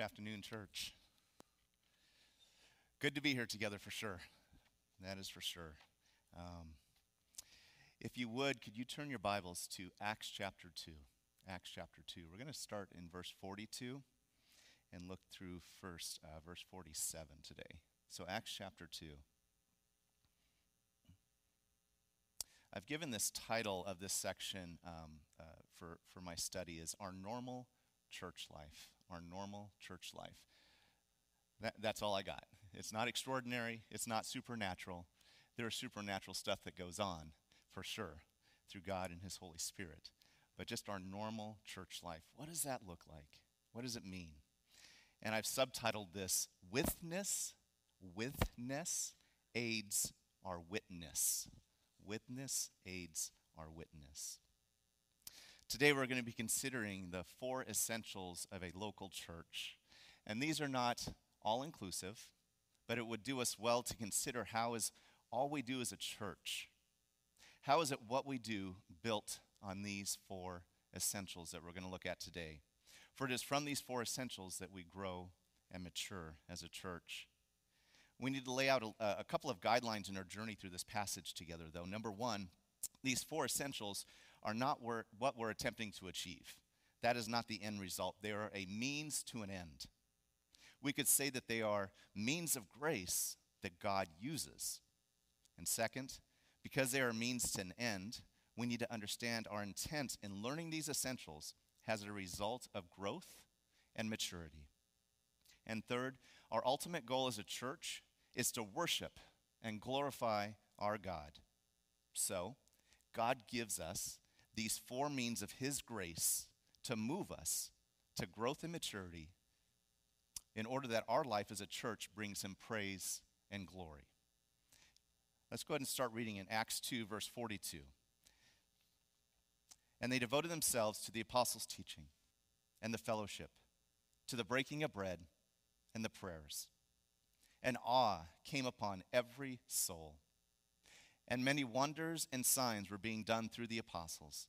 Good afternoon, church. Good to be here together for sure. That is for sure. Um, if you would, could you turn your Bibles to Acts chapter 2? Acts chapter 2. We're going to start in verse 42 and look through first uh, verse 47 today. So, Acts chapter 2. I've given this title of this section um, uh, for, for my study is Our Normal Church Life. Our Normal Church Life. That, that's all I got. It's not extraordinary, it's not supernatural. There's supernatural stuff that goes on, for sure, through God and His Holy Spirit. But just our normal church life. What does that look like? What does it mean? And I've subtitled this Witness, Witness aids our witness. Witness aids our witness. Today we're going to be considering the four essentials of a local church. And these are not all inclusive, but it would do us well to consider how is all we do as a church, how is it what we do built on these four essentials that we're going to look at today? For it is from these four essentials that we grow and mature as a church. We need to lay out a, a couple of guidelines in our journey through this passage together, though. Number one, these four essentials are not what we're attempting to achieve. That is not the end result. They are a means to an end. We could say that they are means of grace that God uses. And second, because they are means to an end, we need to understand our intent in learning these essentials has a result of growth and maturity. And third, our ultimate goal as a church is to worship and glorify our God. So, God gives us these four means of His grace to move us to growth and maturity in order that our life as a church brings Him praise and glory. Let's go ahead and start reading in Acts 2, verse 42. And they devoted themselves to the apostles' teaching and the fellowship, to the breaking of bread and the prayers. And awe came upon every soul and many wonders and signs were being done through the apostles.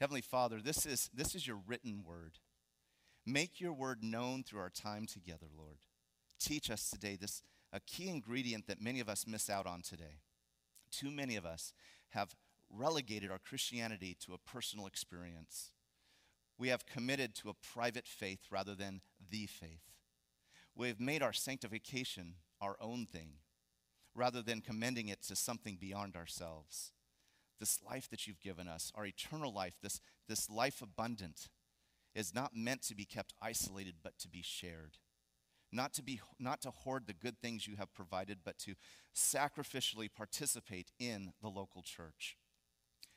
Heavenly Father, this is, this is your written word. Make your word known through our time together, Lord. Teach us today this a key ingredient that many of us miss out on today. Too many of us have relegated our Christianity to a personal experience. We have committed to a private faith rather than the faith. We have made our sanctification our own thing rather than commending it to something beyond ourselves. This life that you've given us, our eternal life, this, this life abundant, is not meant to be kept isolated, but to be shared. Not to, be, not to hoard the good things you have provided, but to sacrificially participate in the local church.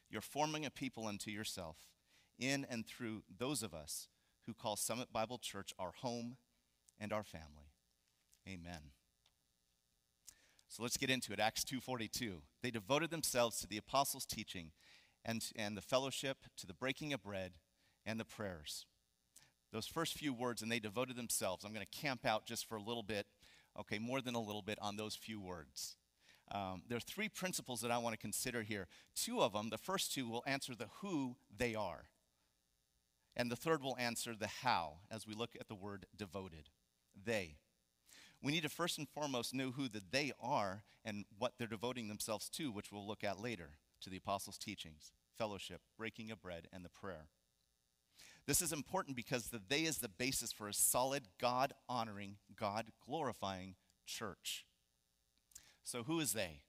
You're forming a people unto yourself in and through those of us who call Summit Bible Church our home and our family. Amen. So let's get into it. Acts 2:42. They devoted themselves to the apostles' teaching and, and the fellowship, to the breaking of bread and the prayers. Those first few words, and they devoted themselves. I'm going to camp out just for a little bit, okay, more than a little bit on those few words. Um, there are three principles that I want to consider here. Two of them, the first two, will answer the who they are. And the third will answer the how as we look at the word devoted. They we need to first and foremost know who the they are and what they're devoting themselves to, which we'll look at later, to the apostles' teachings, fellowship, breaking of bread, and the prayer. This is important because the they is the basis for a solid, God honoring, God glorifying church. So, who is they?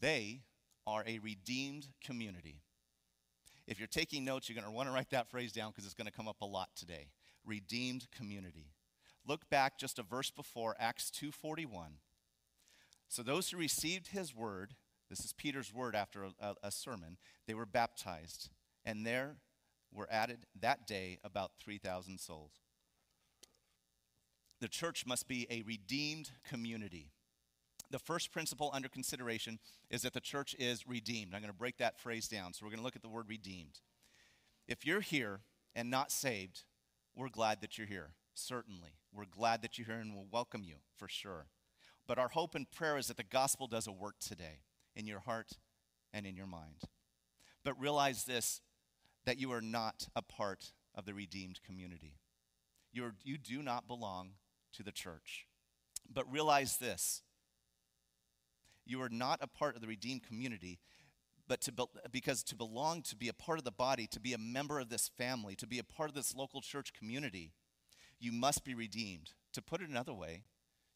They are a redeemed community. If you're taking notes, you're going to want to write that phrase down because it's going to come up a lot today. Redeemed community. Look back just a verse before Acts 2:41. So those who received his word, this is Peter's word after a, a, sermon, they were baptized, and there were added that day about 3,000 souls. the church must be a redeemed community. The first principle under consideration is that the church is redeemed. I'm going to break that phrase down. So we're going to look at the word redeemed. If you're here and not saved, we're glad that you're here. Certainly. We're glad that you're here and we'll welcome you for sure. But our hope and prayer is that the gospel does a work today in your heart and in your mind. But realize this that you are not a part of the redeemed community. You, are, you do not belong to the church. But realize this you are not a part of the redeemed community, but to be, because to belong, to be a part of the body, to be a member of this family, to be a part of this local church community, you must be redeemed. To put it another way,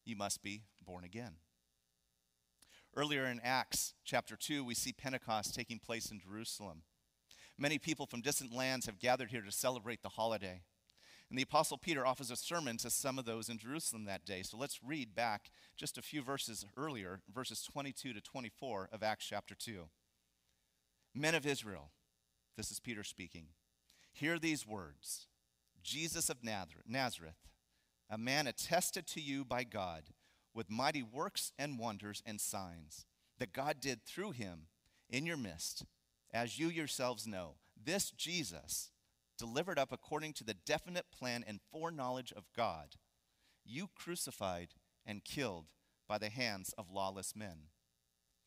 you must be born again. Earlier in Acts chapter 2, we see Pentecost taking place in Jerusalem. Many people from distant lands have gathered here to celebrate the holiday. And the Apostle Peter offers a sermon to some of those in Jerusalem that day. So let's read back just a few verses earlier, verses 22 to 24 of Acts chapter 2. Men of Israel, this is Peter speaking, hear these words Jesus of Nazareth, a man attested to you by God with mighty works and wonders and signs that God did through him in your midst, as you yourselves know. This Jesus, delivered up according to the definite plan and foreknowledge of God, you crucified and killed by the hands of lawless men.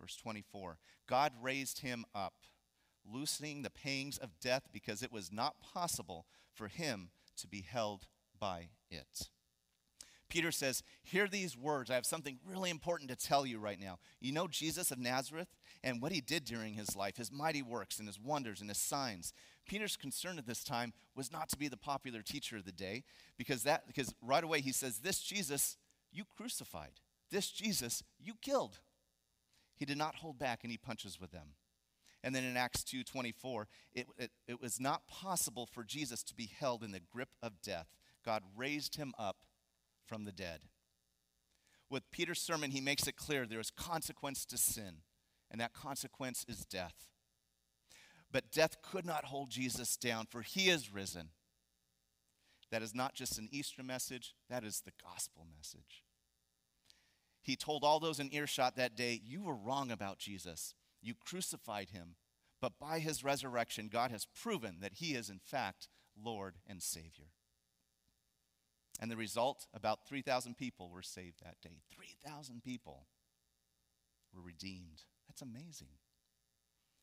Verse 24 God raised him up, loosening the pangs of death because it was not possible for him to be held by it. Peter says, Hear these words. I have something really important to tell you right now. You know Jesus of Nazareth and what he did during his life, his mighty works and his wonders and his signs. Peter's concern at this time was not to be the popular teacher of the day because that because right away he says, This Jesus you crucified. This Jesus you killed. He did not hold back any punches with them. And then in Acts 2:24, it, it, it was not possible for Jesus to be held in the grip of death. God raised him up from the dead. With Peter's sermon, he makes it clear there is consequence to sin, and that consequence is death. But death could not hold Jesus down, for he is risen. That is not just an Easter message, that is the gospel message. He told all those in earshot that day, You were wrong about Jesus. You crucified him. But by his resurrection, God has proven that he is, in fact, Lord and Savior. And the result, about 3,000 people were saved that day. 3,000 people were redeemed. That's amazing.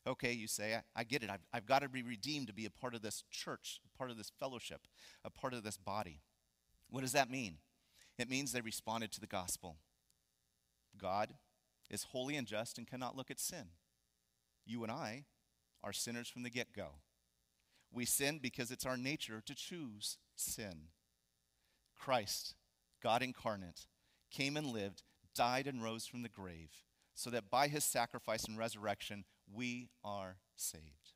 Okay, you say, I, I get it. I've, I've got to be redeemed to be a part of this church, a part of this fellowship, a part of this body. What does that mean? It means they responded to the gospel. God is holy and just and cannot look at sin. You and I are sinners from the get go. We sin because it's our nature to choose sin. Christ, God incarnate, came and lived, died and rose from the grave, so that by his sacrifice and resurrection, we are saved.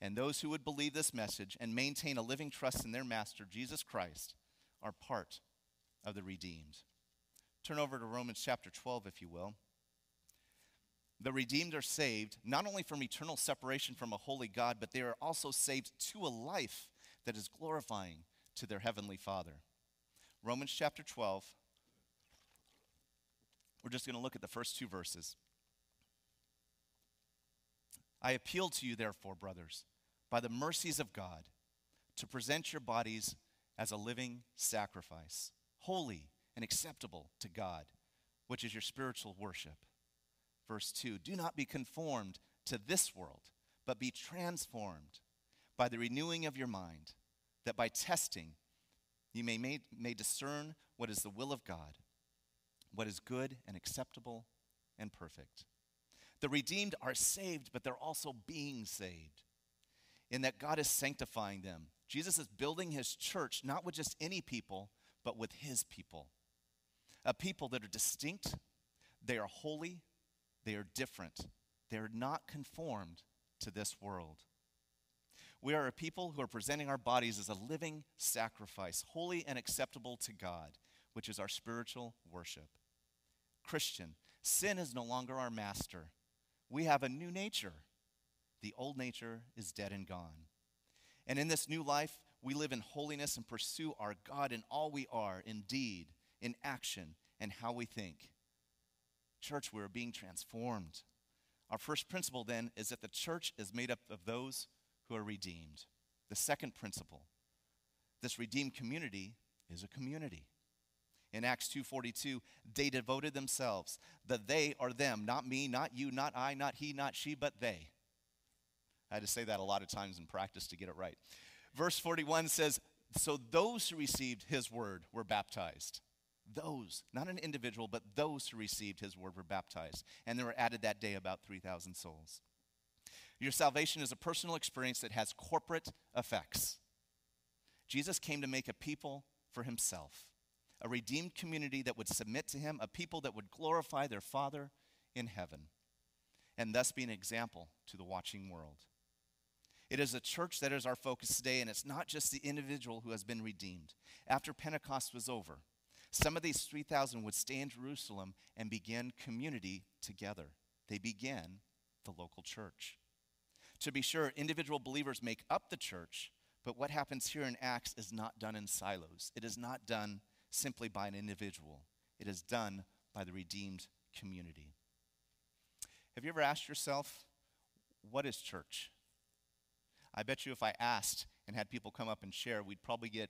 And those who would believe this message and maintain a living trust in their master, Jesus Christ, are part of the redeemed. Turn over to Romans chapter 12, if you will. The redeemed are saved not only from eternal separation from a holy God, but they are also saved to a life that is glorifying to their heavenly Father. Romans chapter 12. We're just going to look at the first two verses. I appeal to you, therefore, brothers, by the mercies of God, to present your bodies as a living sacrifice, holy and acceptable to God, which is your spiritual worship. Verse 2 Do not be conformed to this world, but be transformed by the renewing of your mind, that by testing, you may, may, may discern what is the will of God, what is good and acceptable and perfect. The redeemed are saved, but they're also being saved, in that God is sanctifying them. Jesus is building his church not with just any people, but with his people. A people that are distinct, they are holy, they are different, they are not conformed to this world. We are a people who are presenting our bodies as a living sacrifice, holy and acceptable to God, which is our spiritual worship. Christian, sin is no longer our master. We have a new nature. The old nature is dead and gone. And in this new life, We live in holiness and pursue our God in all we are, in deed, in action, and how we think. Church, we're being transformed. Our first principle then is that the church is made up of those who are redeemed. The second principle, this redeemed community is a community. In Acts 2:42, they devoted themselves. The they are them, not me, not you, not I, not he, not she, but they. I had to say that a lot of times in practice to get it right. Verse 41 says, So those who received his word were baptized. Those, not an individual, but those who received his word were baptized. And there were added that day about 3,000 souls. Your salvation is a personal experience that has corporate effects. Jesus came to make a people for himself, a redeemed community that would submit to him, a people that would glorify their Father in heaven, and thus be an example to the watching world. It is a church that is our focus today, and it's not just the individual who has been redeemed. After Pentecost was over, some of these 3,000 would stay in Jerusalem and begin community together. They began the local church. To be sure, individual believers make up the church, but what happens here in Acts is not done in silos. It is not done simply by an individual, it is done by the redeemed community. Have you ever asked yourself, what is church? I bet you if I asked and had people come up and share, we'd probably get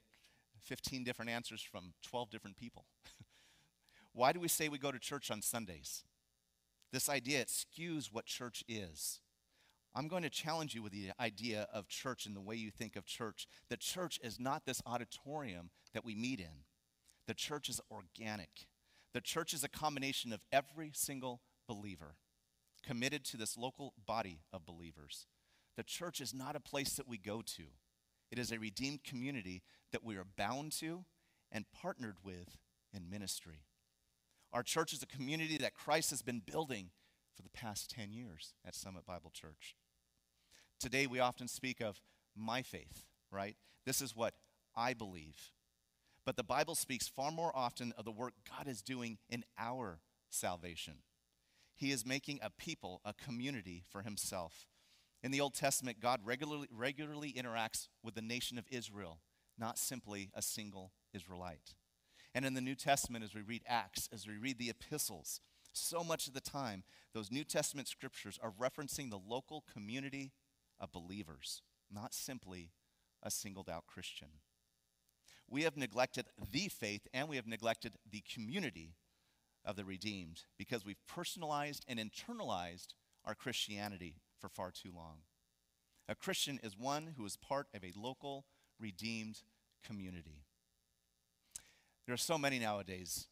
15 different answers from 12 different people. Why do we say we go to church on Sundays? This idea, it skews what church is. I'm going to challenge you with the idea of church and the way you think of church. The church is not this auditorium that we meet in, the church is organic. The church is a combination of every single believer committed to this local body of believers. The church is not a place that we go to, it is a redeemed community that we are bound to and partnered with in ministry. Our church is a community that Christ has been building for the past 10 years at Summit Bible Church. Today, we often speak of my faith, right? This is what I believe. But the Bible speaks far more often of the work God is doing in our salvation. He is making a people, a community for himself. In the Old Testament, God regularly, regularly interacts with the nation of Israel, not simply a single Israelite. And in the New Testament, as we read Acts, as we read the epistles, so much of the time, those New Testament scriptures are referencing the local community of believers, not simply a singled out Christian. We have neglected the faith and we have neglected the community of the redeemed because we've personalized and internalized our Christianity for far too long. A Christian is one who is part of a local redeemed community. There are so many nowadays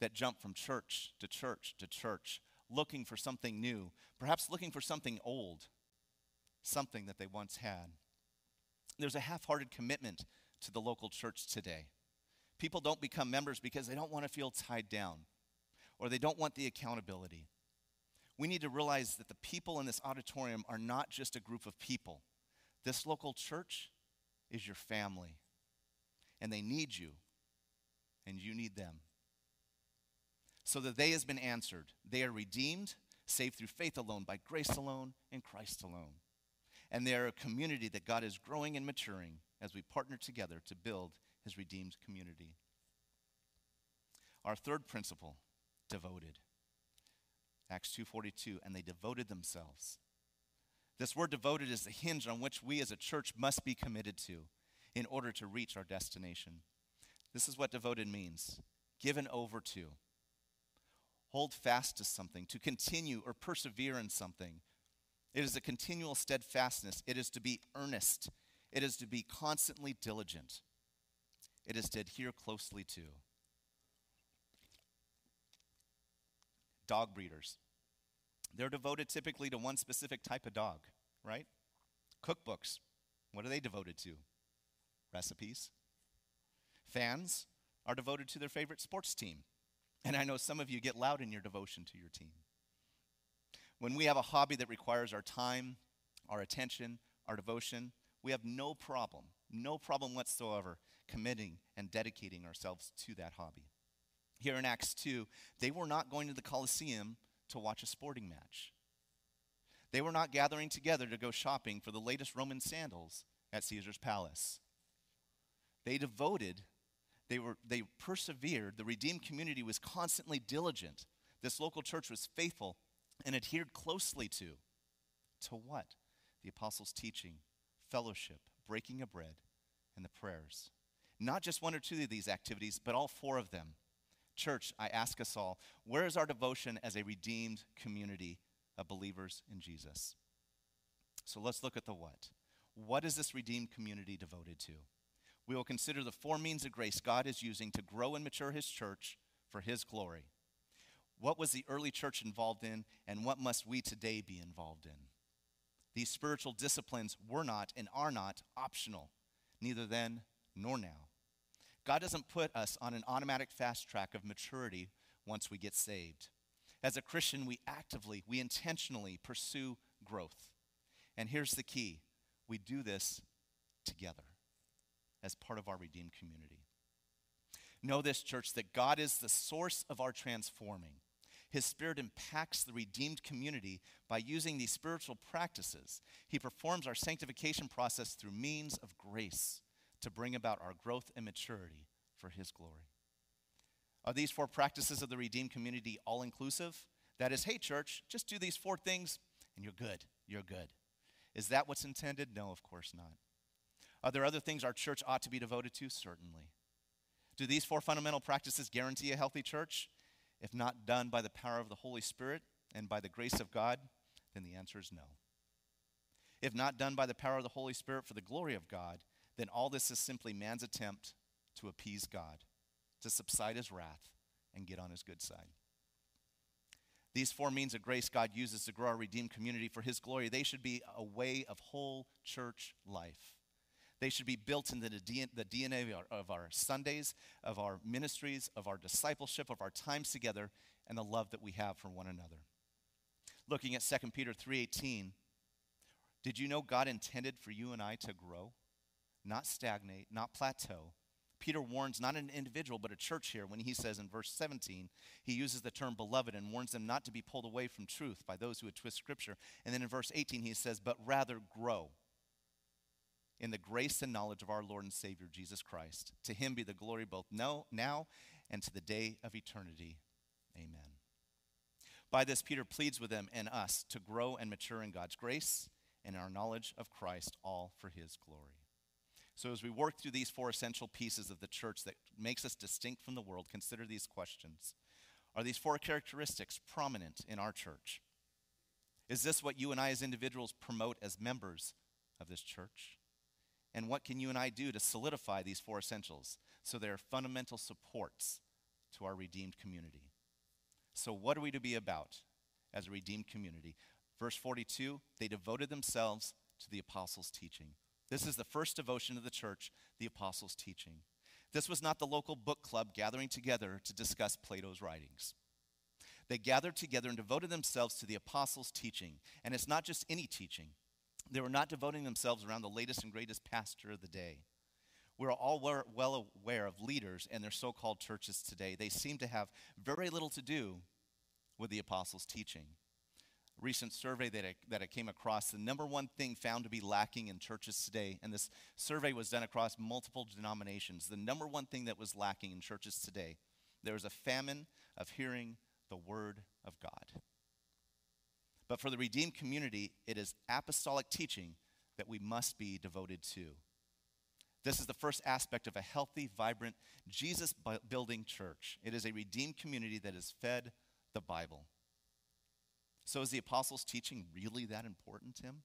that jump from church to church to church, looking for something new, perhaps looking for something old, something that they once had. There's a half hearted commitment to the local church today. People don't become members because they don't want to feel tied down or they don't want the accountability. We need to realize that the people in this auditorium are not just a group of people. This local church is your family, and they need you, and you need them. So the they has been answered. They are redeemed, saved through faith alone, by grace alone, in Christ alone and they are a community that God is growing and maturing as we partner together to build his redeemed community. Our third principle, devoted. Acts 2:42 and they devoted themselves. This word devoted is the hinge on which we as a church must be committed to in order to reach our destination. This is what devoted means. Given over to. Hold fast to something, to continue or persevere in something, it is a continual steadfastness. It is to be earnest. It is to be constantly diligent. It is to adhere closely to. Dog breeders. They're devoted typically to one specific type of dog, right? Cookbooks. What are they devoted to? Recipes. Fans are devoted to their favorite sports team. And I know some of you get loud in your devotion to your team. When we have a hobby that requires our time, our attention, our devotion, we have no problem, no problem whatsoever committing and dedicating ourselves to that hobby. Here in Acts 2, they were not going to the Colosseum to watch a sporting match. They were not gathering together to go shopping for the latest Roman sandals at Caesar's palace. They devoted, they, were, they persevered. The redeemed community was constantly diligent. This local church was faithful and adhered closely to. To what? The apostles' teaching, fellowship, breaking of bread, and the prayers. Not just one or two of these activities, but all four of them. Church, I ask us all, where is our devotion as a redeemed community of believers in Jesus? So let's look at the what. What is this redeemed community devoted to? We will consider the four means of grace God is using to grow and mature his church for his glory. What was the early church involved in, and what must we today be involved in? These spiritual disciplines were not and are not optional, neither then nor now. God doesn't put us on an automatic fast track of maturity once we get saved. As a Christian, we actively, we intentionally pursue growth. And here's the key we do this together as part of our redeemed community. Know this, church, that God is the source of our transforming. His Spirit impacts the redeemed community by using these spiritual practices. He performs our sanctification process through means of grace to bring about our growth and maturity for His glory. Are these four practices of the redeemed community all inclusive? That is, hey, church, just do these four things and you're good. You're good. Is that what's intended? No, of course not. Are there other things our church ought to be devoted to? Certainly. Do these four fundamental practices guarantee a healthy church? If not done by the power of the Holy Spirit and by the grace of God, then the answer is no. If not done by the power of the Holy Spirit for the glory of God, then all this is simply man's attempt to appease God, to subside his wrath, and get on his good side. These four means of grace God uses to grow our redeemed community for his glory, they should be a way of whole church life. They should be built into the DNA of our Sundays, of our ministries, of our discipleship, of our times together, and the love that we have for one another. Looking at 2 Peter 3:18, did you know God intended for you and I to grow, not stagnate, not plateau? Peter warns not an individual but a church here when he says in verse 17, he uses the term beloved and warns them not to be pulled away from truth by those who would twist scripture. And then in verse 18 he says, but rather grow in the grace and knowledge of our Lord and Savior Jesus Christ. To him be the glory both now, and to the day of eternity. Amen. By this, Peter pleads with them and us to grow and mature in God's grace and our knowledge of Christ, all for his glory. So, as we work through these four essential pieces of the church that makes us distinct from the world, consider these questions. Are these four characteristics prominent in our church? Is this what you and I as individuals promote as members of this church? And what can you and I do to solidify these four essentials so they're fundamental supports to our redeemed community? So, what are we to be about as a redeemed community? Verse 42 they devoted themselves to the apostles' teaching. This is the first devotion of the church, the apostles' teaching. This was not the local book club gathering together to discuss Plato's writings. They gathered together and devoted themselves to the apostles' teaching. And it's not just any teaching, they were not devoting themselves around the latest and greatest pastor of the day. We're all well aware of leaders and their so called churches today. They seem to have very little to do with the apostles' teaching. Recent survey that I, that I came across, the number one thing found to be lacking in churches today, and this survey was done across multiple denominations, the number one thing that was lacking in churches today, there was a famine of hearing the word of God. But for the redeemed community, it is apostolic teaching that we must be devoted to. This is the first aspect of a healthy, vibrant, Jesus building church. It is a redeemed community that is fed the Bible. So is the apostles' teaching really that important, Tim?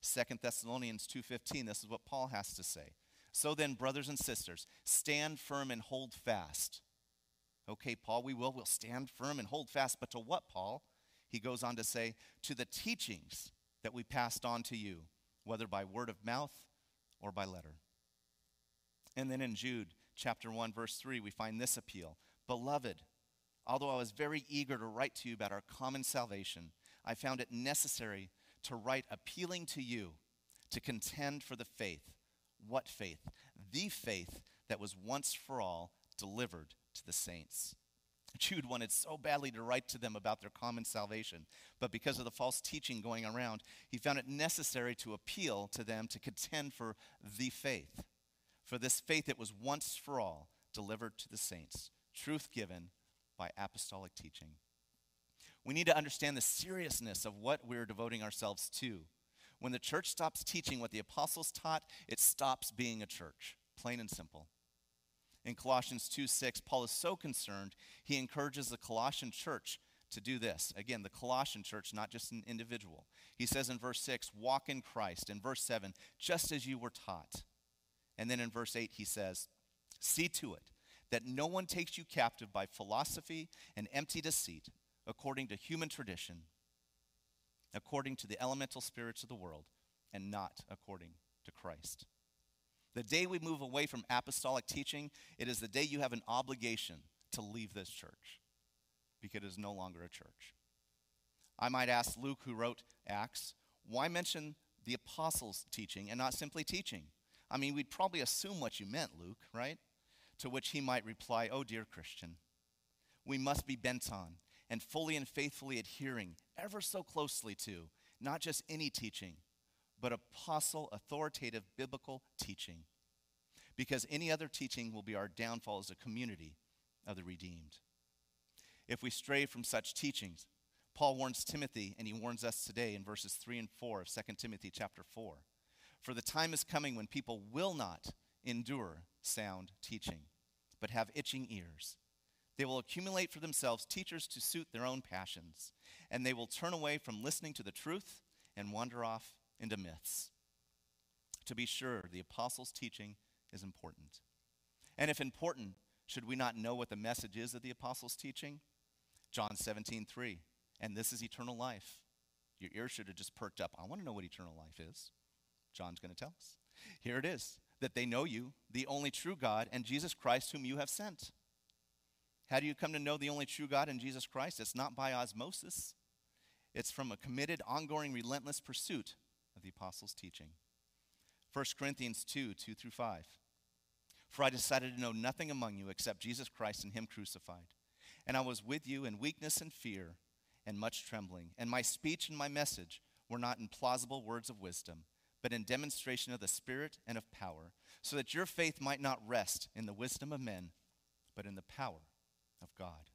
Second Thessalonians 2:15, this is what Paul has to say. So then, brothers and sisters, stand firm and hold fast. Okay, Paul, we will. We'll stand firm and hold fast. But to what, Paul? he goes on to say, to the teachings that we passed on to you, whether by word of mouth or by letter. And then in Jude chapter 1, verse 3, we find this appeal Beloved, although I was very eager to write to you about our common salvation, I found it necessary to write appealing to you to contend for the faith. What faith? The faith that was once for all delivered to the saints. Jude wanted so badly to write to them about their common salvation, but because of the false teaching going around, he found it necessary to appeal to them to contend for the faith. For this faith that was once for all delivered to the saints, truth given by apostolic teaching. We need to understand the seriousness of what we're devoting ourselves to. When the church stops teaching what the apostles taught, it stops being a church, plain and simple. In Colossians 2 6, Paul is so concerned, he encourages the Colossian church to do this. Again, the Colossian church, not just an individual. He says in verse 6, walk in Christ. In verse 7, just as you were taught. And then in verse 8, he says, see to it that no one takes you captive by philosophy and empty deceit, according to human tradition, according to the elemental spirits of the world, and not according to Christ. The day we move away from apostolic teaching, it is the day you have an obligation to leave this church because it is no longer a church. I might ask Luke, who wrote Acts, why mention the apostles' teaching and not simply teaching? I mean, we'd probably assume what you meant, Luke, right? To which he might reply, Oh, dear Christian, we must be bent on and fully and faithfully adhering ever so closely to not just any teaching, but apostle, authoritative, biblical teaching. Because any other teaching will be our downfall as a community of the redeemed. If we stray from such teachings, Paul warns Timothy, and he warns us today in verses 3 and 4 of 2 Timothy chapter 4. For the time is coming when people will not endure sound teaching, but have itching ears. They will accumulate for themselves teachers to suit their own passions, and they will turn away from listening to the truth and wander off into myths. To be sure, the apostles' teaching is important. And if important, should we not know what the message is of the apostles' teaching? John 17, 3. And this is eternal life. Your ear should have just perked up. I want to know what eternal life is. John's going to tell us. Here it is that they know you, the only true God, and Jesus Christ, whom you have sent. How do you come to know the only true God and Jesus Christ? It's not by osmosis, it's from a committed, ongoing, relentless pursuit of the apostles' teaching. 1 Corinthians 2 2 through 5. For I decided to know nothing among you except Jesus Christ and Him crucified. And I was with you in weakness and fear and much trembling. And my speech and my message were not in plausible words of wisdom, but in demonstration of the Spirit and of power, so that your faith might not rest in the wisdom of men, but in the power of God.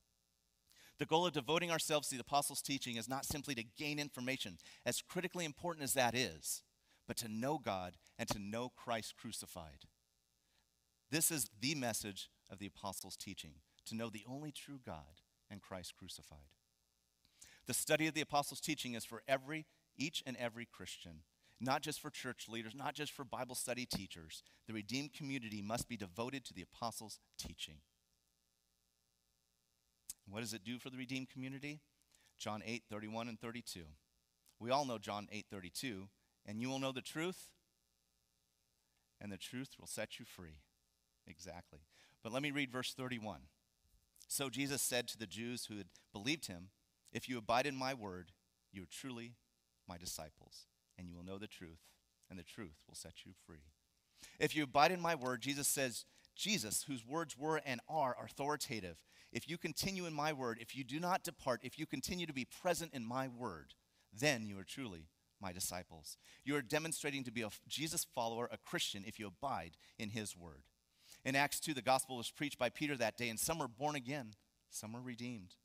The goal of devoting ourselves to the apostles' teaching is not simply to gain information, as critically important as that is, but to know God and to know Christ crucified. This is the message of the apostles' teaching to know the only true God and Christ crucified. The study of the apostles' teaching is for every, each and every Christian, not just for church leaders, not just for Bible study teachers. The redeemed community must be devoted to the apostles' teaching. What does it do for the redeemed community? John 8, 31 and 32. We all know John 8, 32. And you will know the truth, and the truth will set you free. Exactly. But let me read verse 31. So Jesus said to the Jews who had believed him, If you abide in my word, you are truly my disciples, and you will know the truth, and the truth will set you free. If you abide in my word, Jesus says, Jesus, whose words were and are authoritative, if you continue in my word, if you do not depart, if you continue to be present in my word, then you are truly my disciples. You are demonstrating to be a Jesus follower, a Christian, if you abide in his word. In Acts 2, the gospel was preached by Peter that day, and some were born again, some were redeemed.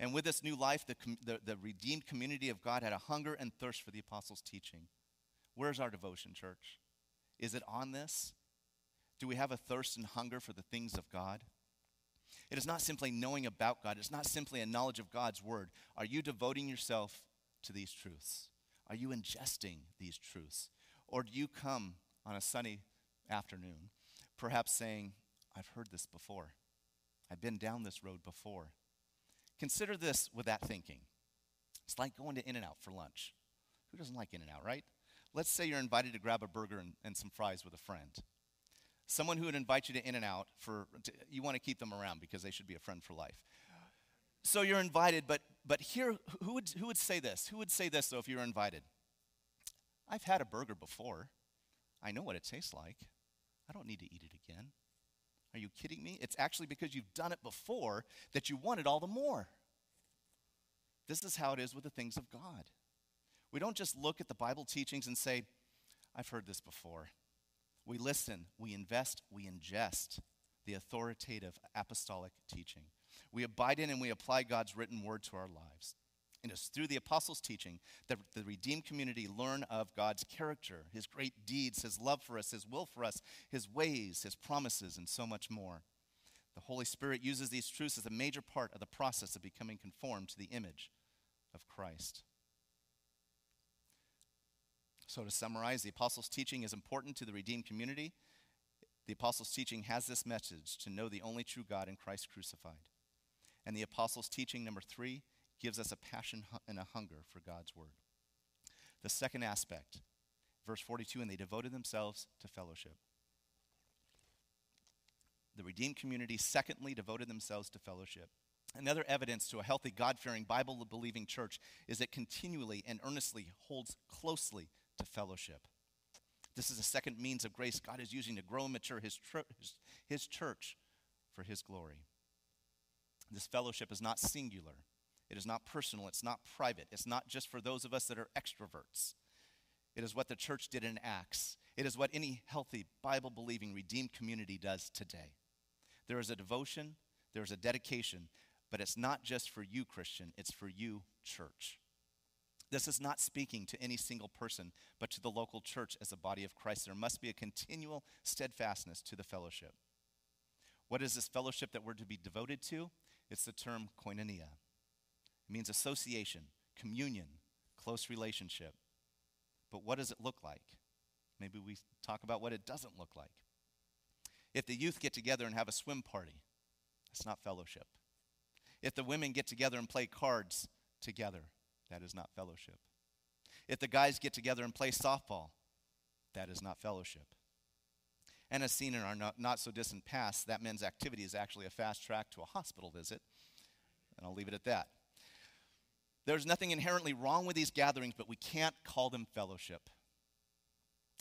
And with this new life, the, the, the redeemed community of God had a hunger and thirst for the apostles' teaching. Where's our devotion, church? Is it on this? Do we have a thirst and hunger for the things of God? It is not simply knowing about God, it's not simply a knowledge of God's word. Are you devoting yourself to these truths? Are you ingesting these truths? Or do you come on a sunny afternoon perhaps saying, I've heard this before. I've been down this road before. Consider this with that thinking. It's like going to In N Out for lunch. Who doesn't like In N Out, right? Let's say you're invited to grab a burger and, and some fries with a friend. Someone who would invite you to In N Out for, to, you want to keep them around because they should be a friend for life. So you're invited, but, but here, who would, who would say this? Who would say this, though, if you were invited? I've had a burger before. I know what it tastes like. I don't need to eat it again. Are you kidding me? It's actually because you've done it before that you want it all the more. This is how it is with the things of God. We don't just look at the Bible teachings and say, I've heard this before. We listen, we invest, we ingest the authoritative apostolic teaching. We abide in and we apply God's written word to our lives. And it's through the apostles' teaching that the redeemed community learn of God's character, his great deeds, his love for us, his will for us, his ways, his promises, and so much more. The Holy Spirit uses these truths as a major part of the process of becoming conformed to the image of Christ. So, to summarize, the apostles' teaching is important to the redeemed community. The apostles' teaching has this message to know the only true God in Christ crucified. And the apostles' teaching, number three, gives us a passion and a hunger for God's word. The second aspect, verse 42, and they devoted themselves to fellowship. The redeemed community, secondly, devoted themselves to fellowship. Another evidence to a healthy, God fearing, Bible believing church is it continually and earnestly holds closely to fellowship. This is a second means of grace God is using to grow and mature his, tr- his, his church for his glory. This fellowship is not singular, it is not personal, it's not private, it's not just for those of us that are extroverts. It is what the church did in Acts. It is what any healthy, Bible believing, redeemed community does today. There is a devotion, there is a dedication, but it's not just for you, Christian, it's for you, church. This is not speaking to any single person, but to the local church as a body of Christ. There must be a continual steadfastness to the fellowship. What is this fellowship that we're to be devoted to? It's the term koinonia. It means association, communion, close relationship. But what does it look like? Maybe we talk about what it doesn't look like. If the youth get together and have a swim party, it's not fellowship. If the women get together and play cards together, that is not fellowship. If the guys get together and play softball, that is not fellowship. And as seen in our not, not so distant past, that men's activity is actually a fast track to a hospital visit. And I'll leave it at that. There's nothing inherently wrong with these gatherings, but we can't call them fellowship.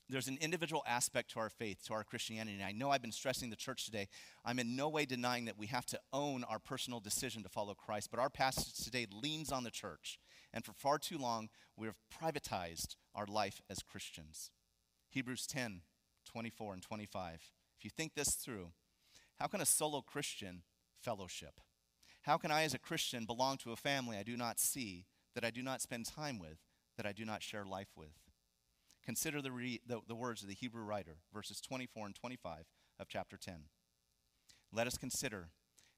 There's an individual aspect to our faith, to our Christianity. I know I've been stressing the church today. I'm in no way denying that we have to own our personal decision to follow Christ, but our passage today leans on the church. And for far too long, we have privatized our life as Christians. Hebrews 10 24 and 25. If you think this through, how can a solo Christian fellowship? How can I, as a Christian, belong to a family I do not see, that I do not spend time with, that I do not share life with? Consider the, re- the, the words of the Hebrew writer, verses 24 and 25 of chapter 10. Let us consider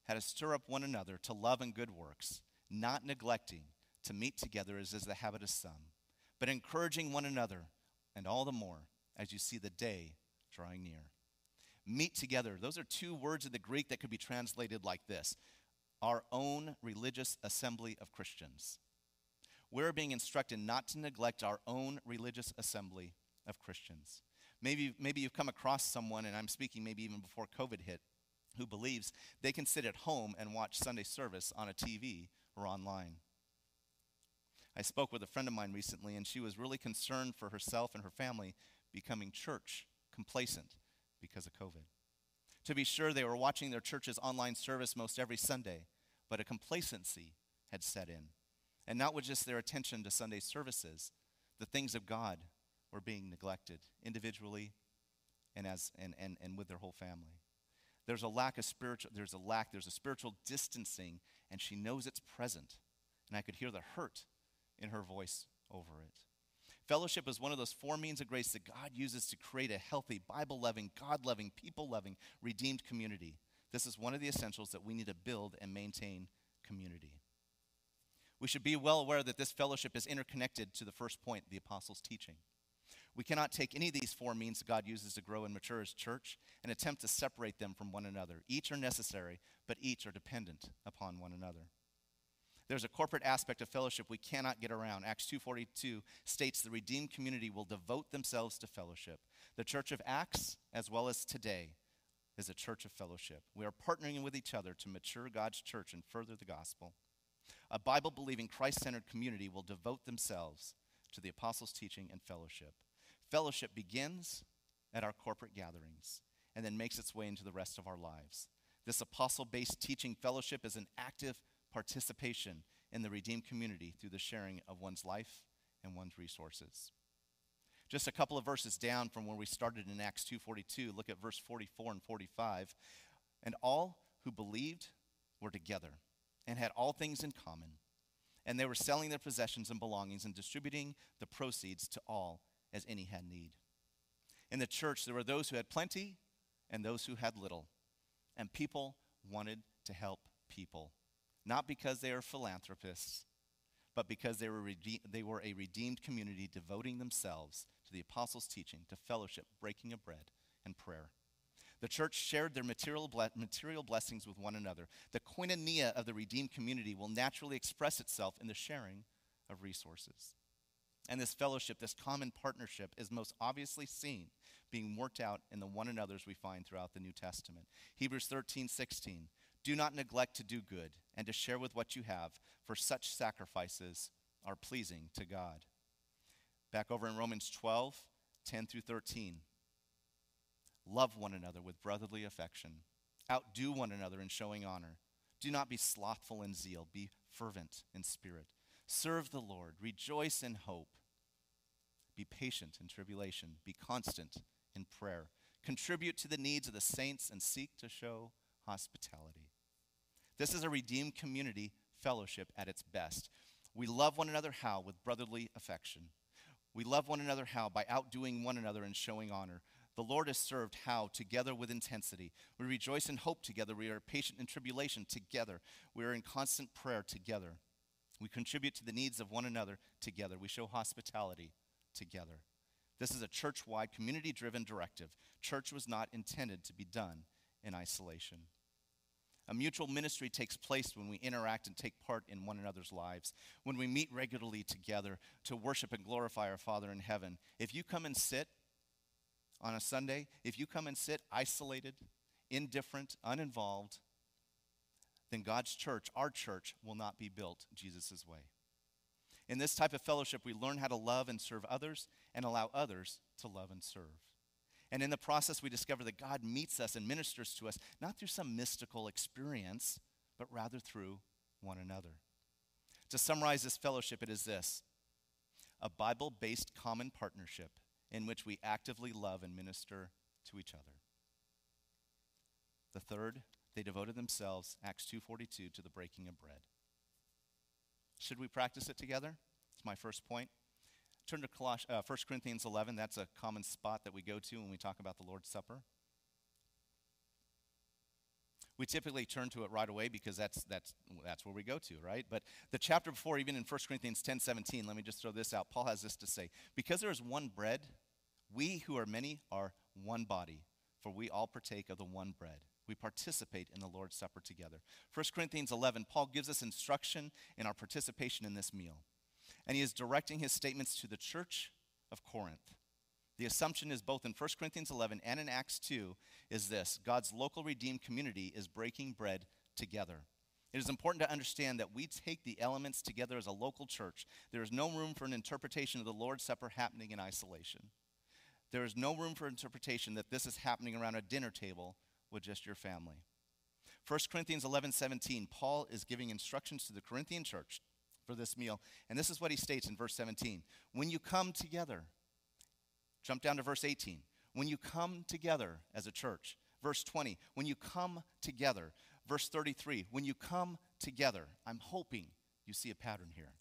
how to stir up one another to love and good works, not neglecting to meet together as is the habit of some, but encouraging one another, and all the more as you see the day drawing near. Meet together. Those are two words in the Greek that could be translated like this our own religious assembly of Christians we're being instructed not to neglect our own religious assembly of Christians. Maybe, maybe you've come across someone, and I'm speaking maybe even before COVID hit, who believes they can sit at home and watch Sunday service on a TV or online. I spoke with a friend of mine recently, and she was really concerned for herself and her family becoming church complacent because of COVID. To be sure, they were watching their church's online service most every Sunday, but a complacency had set in. And not with just their attention to Sunday services, the things of God were being neglected individually and, as, and, and, and with their whole family. There's a lack of spiritual, there's a lack, there's a spiritual distancing, and she knows it's present. And I could hear the hurt in her voice over it. Fellowship is one of those four means of grace that God uses to create a healthy, Bible loving, God loving, people loving, redeemed community. This is one of the essentials that we need to build and maintain community. We should be well aware that this fellowship is interconnected to the first point, the apostles' teaching. We cannot take any of these four means that God uses to grow and mature his church and attempt to separate them from one another. Each are necessary, but each are dependent upon one another. There's a corporate aspect of fellowship we cannot get around. Acts 2:42 states the redeemed community will devote themselves to fellowship. The church of Acts as well as today is a church of fellowship. We are partnering with each other to mature God's church and further the gospel. A Bible believing, Christ centered community will devote themselves to the apostles' teaching and fellowship. Fellowship begins at our corporate gatherings and then makes its way into the rest of our lives. This apostle based teaching fellowship is an active participation in the redeemed community through the sharing of one's life and one's resources. Just a couple of verses down from where we started in Acts 2:42, look at verse 44 and 45. And all who believed were together and had all things in common. And they were selling their possessions and belongings and distributing the proceeds to all as any had need. In the church, there were those who had plenty and those who had little. And people wanted to help people, not because they are philanthropists, but because they were, rede- they were a redeemed community devoting themselves to the apostles' teaching, to fellowship, breaking of bread, and prayer. The church shared their material, ble- material blessings with one another. The koinonia of the redeemed community will naturally express itself in the sharing of resources. And this fellowship, this common partnership, is most obviously seen being worked out in the one another's we find throughout the New Testament. Hebrews 13, 16. Do not neglect to do good and to share with what you have, for such sacrifices are pleasing to God. Back over in Romans 12, 10 through 13. Love one another with brotherly affection. Outdo one another in showing honor. Do not be slothful in zeal, be fervent in spirit. Serve the Lord, rejoice in hope. Be patient in tribulation, be constant in prayer. Contribute to the needs of the saints and seek to show hospitality. This is a redeemed community fellowship at its best. We love one another how? With brotherly affection. We love one another how? By outdoing one another and showing honor. The Lord is served how? Together with intensity. We rejoice in hope together. We are patient in tribulation together. We are in constant prayer together. We contribute to the needs of one another together. We show hospitality together. This is a church wide, community driven directive. Church was not intended to be done in isolation. A mutual ministry takes place when we interact and take part in one another's lives, when we meet regularly together to worship and glorify our Father in heaven. If you come and sit on a Sunday, if you come and sit isolated, indifferent, uninvolved, then God's church, our church, will not be built Jesus' way. In this type of fellowship, we learn how to love and serve others and allow others to love and serve. And in the process, we discover that God meets us and ministers to us not through some mystical experience, but rather through one another. To summarize this fellowship, it is this a Bible based common partnership in which we actively love and minister to each other. The third, they devoted themselves, Acts 2:42, to the breaking of bread. Should we practice it together? It's my first point. Turn to Coloss- uh, 1 Corinthians 11. That's a common spot that we go to when we talk about the Lord's Supper. We typically turn to it right away because that's, that's, that's where we go to, right? But the chapter before, even in 1 Corinthians 10 17, let me just throw this out. Paul has this to say Because there is one bread, we who are many are one body, for we all partake of the one bread. We participate in the Lord's Supper together. 1 Corinthians 11, Paul gives us instruction in our participation in this meal. And he is directing his statements to the church of Corinth. The assumption is both in 1 Corinthians 11 and in Acts 2 is this God's local redeemed community is breaking bread together. It is important to understand that we take the elements together as a local church. There is no room for an interpretation of the Lord's Supper happening in isolation. There is no room for interpretation that this is happening around a dinner table with just your family. 1 Corinthians 11 17, Paul is giving instructions to the Corinthian church for this meal. And this is what he states in verse 17 When you come together, Jump down to verse 18. When you come together as a church. Verse 20. When you come together. Verse 33. When you come together. I'm hoping you see a pattern here.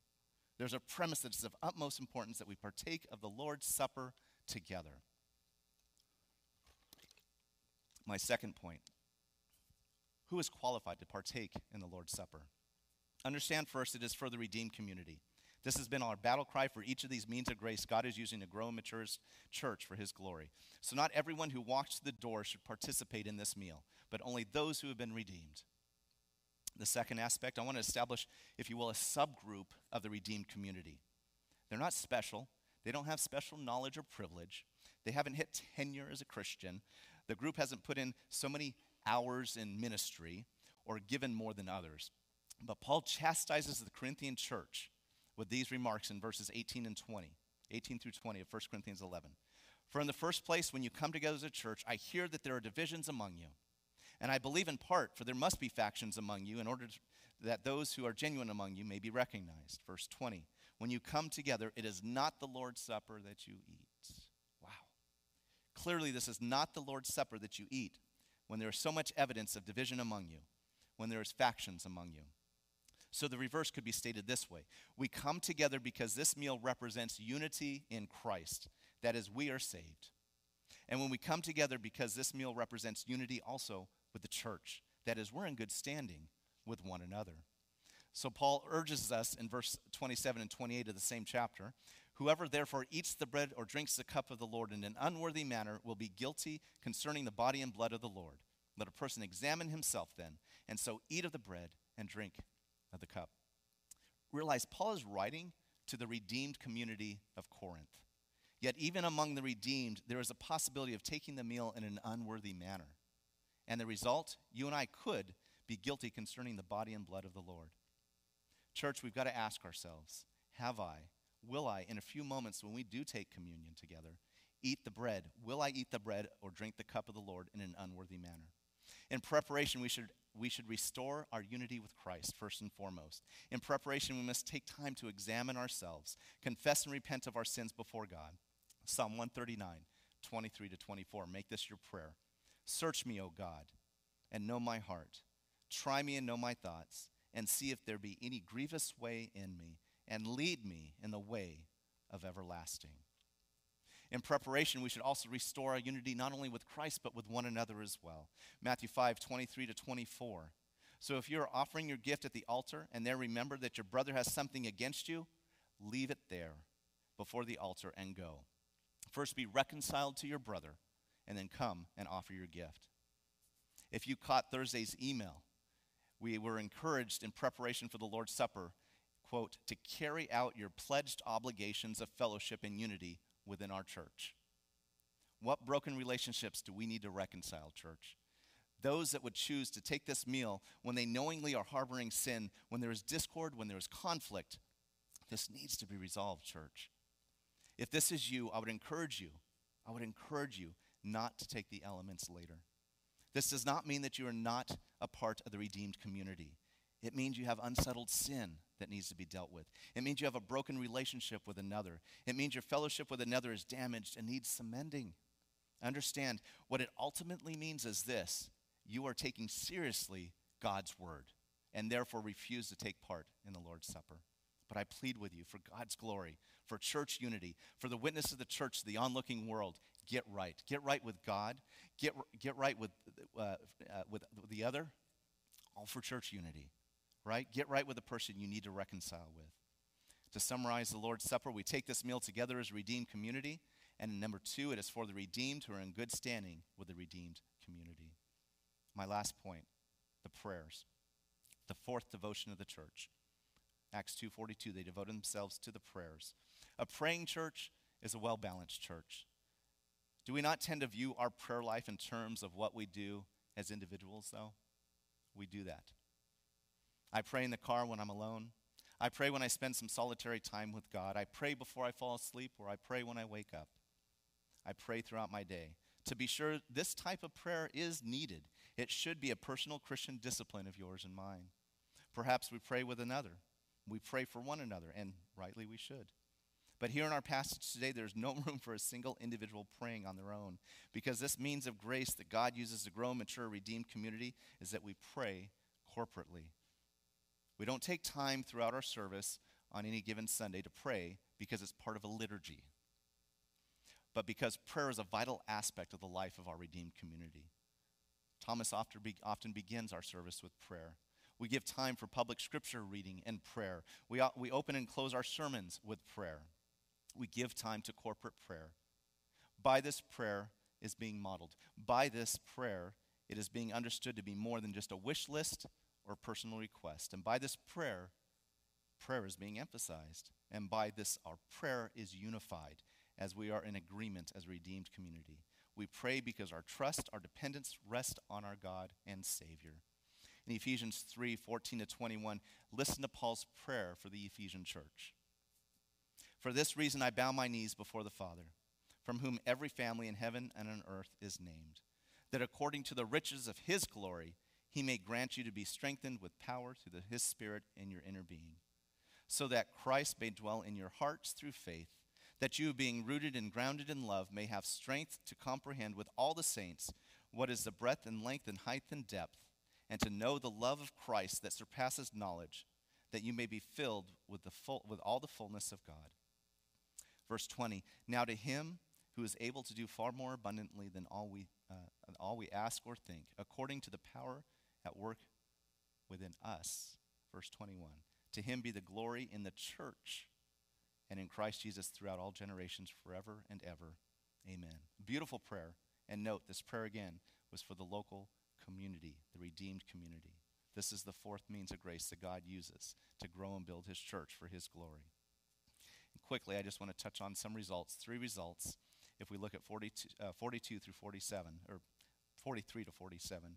There's a premise that is of utmost importance that we partake of the Lord's Supper together. My second point who is qualified to partake in the Lord's Supper? Understand first, it is for the redeemed community. This has been our battle cry for each of these means of grace God is using to grow and mature his church for his glory. So, not everyone who walks the door should participate in this meal, but only those who have been redeemed. The second aspect, I want to establish, if you will, a subgroup of the redeemed community. They're not special, they don't have special knowledge or privilege, they haven't hit tenure as a Christian. The group hasn't put in so many hours in ministry or given more than others. But Paul chastises the Corinthian church with these remarks in verses 18 and 20, 18 through 20 of 1 Corinthians 11. For in the first place, when you come together as a church, I hear that there are divisions among you. And I believe in part, for there must be factions among you in order to, that those who are genuine among you may be recognized. Verse 20. When you come together, it is not the Lord's Supper that you eat. Wow. Clearly, this is not the Lord's Supper that you eat when there is so much evidence of division among you, when there is factions among you. So the reverse could be stated this way We come together because this meal represents unity in Christ. That is, we are saved. And when we come together because this meal represents unity also with the church. That is, we're in good standing with one another. So Paul urges us in verse 27 and 28 of the same chapter Whoever therefore eats the bread or drinks the cup of the Lord in an unworthy manner will be guilty concerning the body and blood of the Lord. Let a person examine himself then, and so eat of the bread and drink of the cup. Realize Paul is writing to the redeemed community of Corinth. Yet, even among the redeemed, there is a possibility of taking the meal in an unworthy manner. And the result, you and I could be guilty concerning the body and blood of the Lord. Church, we've got to ask ourselves have I, will I, in a few moments when we do take communion together, eat the bread? Will I eat the bread or drink the cup of the Lord in an unworthy manner? In preparation, we should, we should restore our unity with Christ, first and foremost. In preparation, we must take time to examine ourselves, confess and repent of our sins before God. Psalm 139, 23 to 24. Make this your prayer. Search me, O God, and know my heart. Try me and know my thoughts, and see if there be any grievous way in me, and lead me in the way of everlasting. In preparation, we should also restore our unity not only with Christ, but with one another as well. Matthew 5 23 to 24. So if you're offering your gift at the altar and there remember that your brother has something against you, leave it there before the altar and go. First be reconciled to your brother, and then come and offer your gift. If you caught Thursday's email, we were encouraged in preparation for the Lord's Supper, quote, to carry out your pledged obligations of fellowship and unity within our church. What broken relationships do we need to reconcile, church? Those that would choose to take this meal when they knowingly are harboring sin, when there is discord, when there is conflict, this needs to be resolved, church. If this is you, I would encourage you, I would encourage you not to take the elements later. This does not mean that you are not a part of the redeemed community. It means you have unsettled sin that needs to be dealt with. It means you have a broken relationship with another. It means your fellowship with another is damaged and needs cementing. Understand what it ultimately means is this you are taking seriously God's word and therefore refuse to take part in the Lord's Supper. But I plead with you for God's glory, for church unity, for the witness of the church the onlooking world. Get right. Get right with God. Get, get right with, uh, uh, with the other. All for church unity right? Get right with the person you need to reconcile with. To summarize the Lord's Supper, we take this meal together as a redeemed community. And number two, it is for the redeemed who are in good standing with the redeemed community. My last point, the prayers. The fourth devotion of the church. Acts 2:42 they devoted themselves to the prayers. A praying church is a well-balanced church. Do we not tend to view our prayer life in terms of what we do as individuals though? We do that. I pray in the car when I'm alone. I pray when I spend some solitary time with God. I pray before I fall asleep or I pray when I wake up. I pray throughout my day. To be sure, this type of prayer is needed. It should be a personal Christian discipline of yours and mine. Perhaps we pray with another. We pray for one another, and rightly we should. But here in our passage today, there's no room for a single individual praying on their own because this means of grace that God uses to grow mature, redeemed community is that we pray corporately. We don't take time throughout our service on any given Sunday to pray because it's part of a liturgy, but because prayer is a vital aspect of the life of our redeemed community. Thomas often, be, often begins our service with prayer. We give time for public scripture reading and prayer. We, uh, we open and close our sermons with prayer. We give time to corporate prayer. By this prayer is being modeled. By this prayer, it is being understood to be more than just a wish list or personal request. And by this prayer, prayer is being emphasized. And by this, our prayer is unified as we are in agreement as a redeemed community. We pray because our trust, our dependence rest on our God and Savior. In Ephesians 3 14 to 21, listen to Paul's prayer for the Ephesian church. For this reason, I bow my knees before the Father, from whom every family in heaven and on earth is named, that according to the riches of his glory, he may grant you to be strengthened with power through the, his Spirit in your inner being, so that Christ may dwell in your hearts through faith, that you, being rooted and grounded in love, may have strength to comprehend with all the saints what is the breadth and length and height and depth, and to know the love of Christ that surpasses knowledge, that you may be filled with, the full, with all the fullness of God. Verse 20 Now to him who is able to do far more abundantly than all we, uh, all we ask or think, according to the power at work within us. Verse 21 To him be the glory in the church and in Christ Jesus throughout all generations, forever and ever. Amen. Beautiful prayer. And note, this prayer again was for the local community, the redeemed community. This is the fourth means of grace that God uses to grow and build his church for his glory. And quickly, I just want to touch on some results, three results, if we look at 42, uh, 42 through 47, or 43 to 47.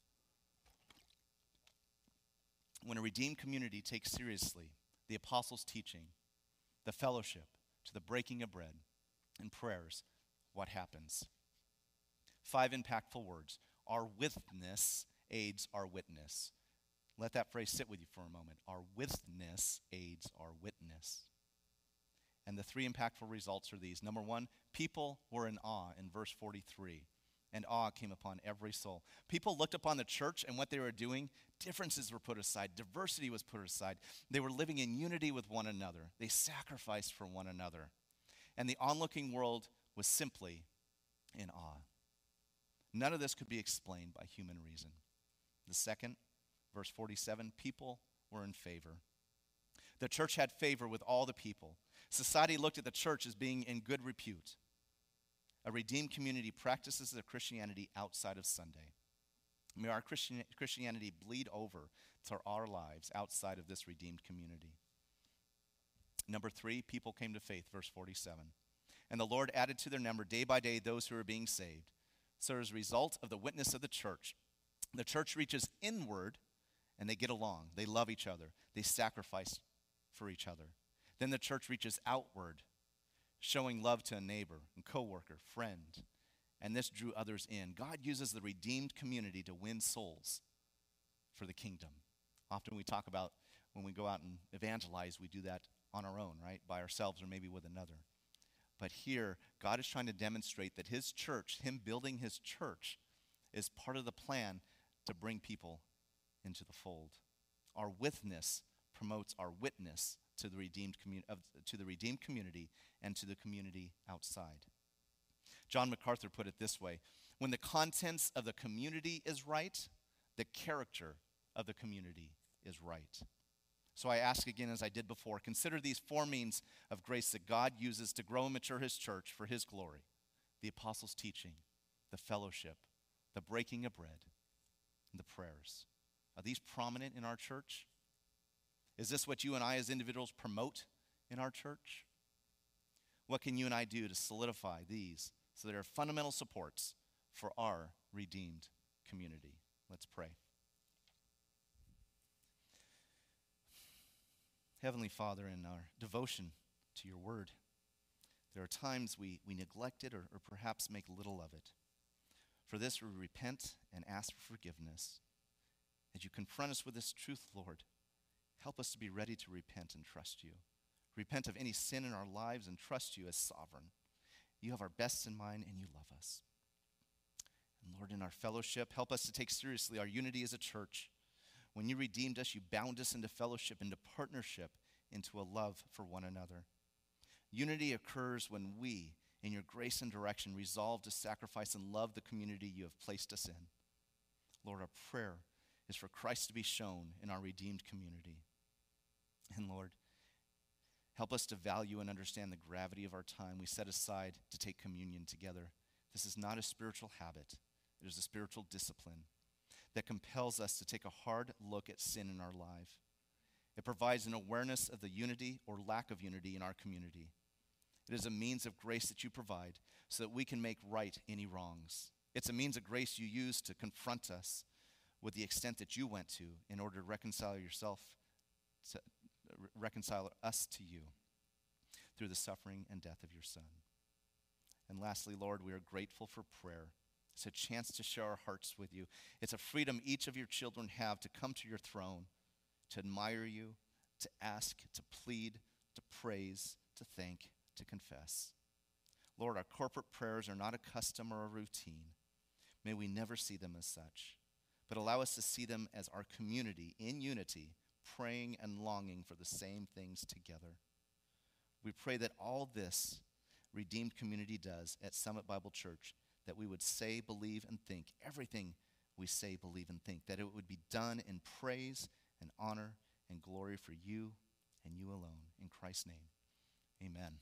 When a redeemed community takes seriously the apostles' teaching, the fellowship, to the breaking of bread and prayers, what happens? Five impactful words. Our witness aids our witness. Let that phrase sit with you for a moment. Our witness aids our witness. And the three impactful results are these. Number one, people were in awe in verse 43 and awe came upon every soul. People looked upon the church and what they were doing. Differences were put aside, diversity was put aside. They were living in unity with one another, they sacrificed for one another. And the onlooking world was simply in awe. None of this could be explained by human reason. The second, verse 47, people were in favor. The church had favor with all the people. Society looked at the church as being in good repute. A redeemed community practices their Christianity outside of Sunday. May our Christian, Christianity bleed over to our lives outside of this redeemed community. Number three, people came to faith, verse 47. And the Lord added to their number day by day those who were being saved. So, as a result of the witness of the church, the church reaches inward and they get along. They love each other, they sacrifice for each other. Then the church reaches outward showing love to a neighbor and coworker, friend, and this drew others in. God uses the redeemed community to win souls for the kingdom. Often we talk about when we go out and evangelize, we do that on our own, right? By ourselves or maybe with another. But here, God is trying to demonstrate that His church, Him building His church, is part of the plan to bring people into the fold. Our witness promotes our witness to the redeemed, commun- of, to the redeemed community and to the community outside. John MacArthur put it this way When the contents of the community is right, the character of the community is right. So I ask again, as I did before, consider these four means of grace that God uses to grow and mature his church for his glory the apostles' teaching, the fellowship, the breaking of bread, and the prayers. Are these prominent in our church? Is this what you and I as individuals promote in our church? What can you and I do to solidify these so they are fundamental supports for our redeemed community? Let's pray. Heavenly Father, in our devotion to your word, there are times we, we neglect it or, or perhaps make little of it. For this, we repent and ask for forgiveness. As you confront us with this truth, Lord, help us to be ready to repent and trust you repent of any sin in our lives, and trust you as sovereign. You have our best in mind, and you love us. And Lord, in our fellowship, help us to take seriously our unity as a church. When you redeemed us, you bound us into fellowship, into partnership, into a love for one another. Unity occurs when we, in your grace and direction, resolve to sacrifice and love the community you have placed us in. Lord, our prayer is for Christ to be shown in our redeemed community. And Lord, Help us to value and understand the gravity of our time we set aside to take communion together. This is not a spiritual habit, it is a spiritual discipline that compels us to take a hard look at sin in our life. It provides an awareness of the unity or lack of unity in our community. It is a means of grace that you provide so that we can make right any wrongs. It's a means of grace you use to confront us with the extent that you went to in order to reconcile yourself, to reconcile us to you through the suffering and death of your Son. And lastly, Lord, we are grateful for prayer. It's a chance to share our hearts with you. It's a freedom each of your children have to come to your throne, to admire you, to ask, to plead, to praise, to thank, to confess. Lord, our corporate prayers are not a custom or a routine. May we never see them as such, but allow us to see them as our community in unity, praying and longing for the same things together. We pray that all this redeemed community does at Summit Bible Church, that we would say, believe, and think everything we say, believe, and think, that it would be done in praise and honor and glory for you and you alone. In Christ's name, amen.